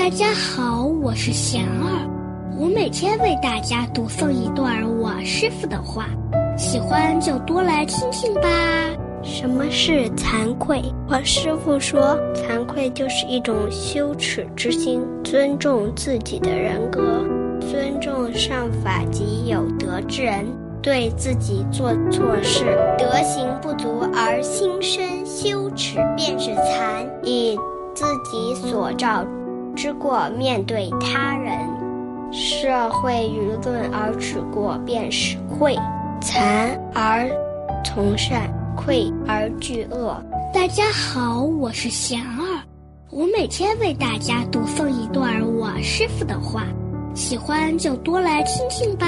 大家好，我是贤儿，我每天为大家读诵一段我师傅的话，喜欢就多来听听吧。什么是惭愧？我师傅说，惭愧就是一种羞耻之心，尊重自己的人格，尊重上法及有德之人，对自己做错事德行不足而心生羞耻，便是惭；以自己所造之过面对他人，社会舆论而耻过，便是愧。残而从善。愧而惧恶。大家好，我是贤儿，我每天为大家读诵一段我师傅的话，喜欢就多来听听吧。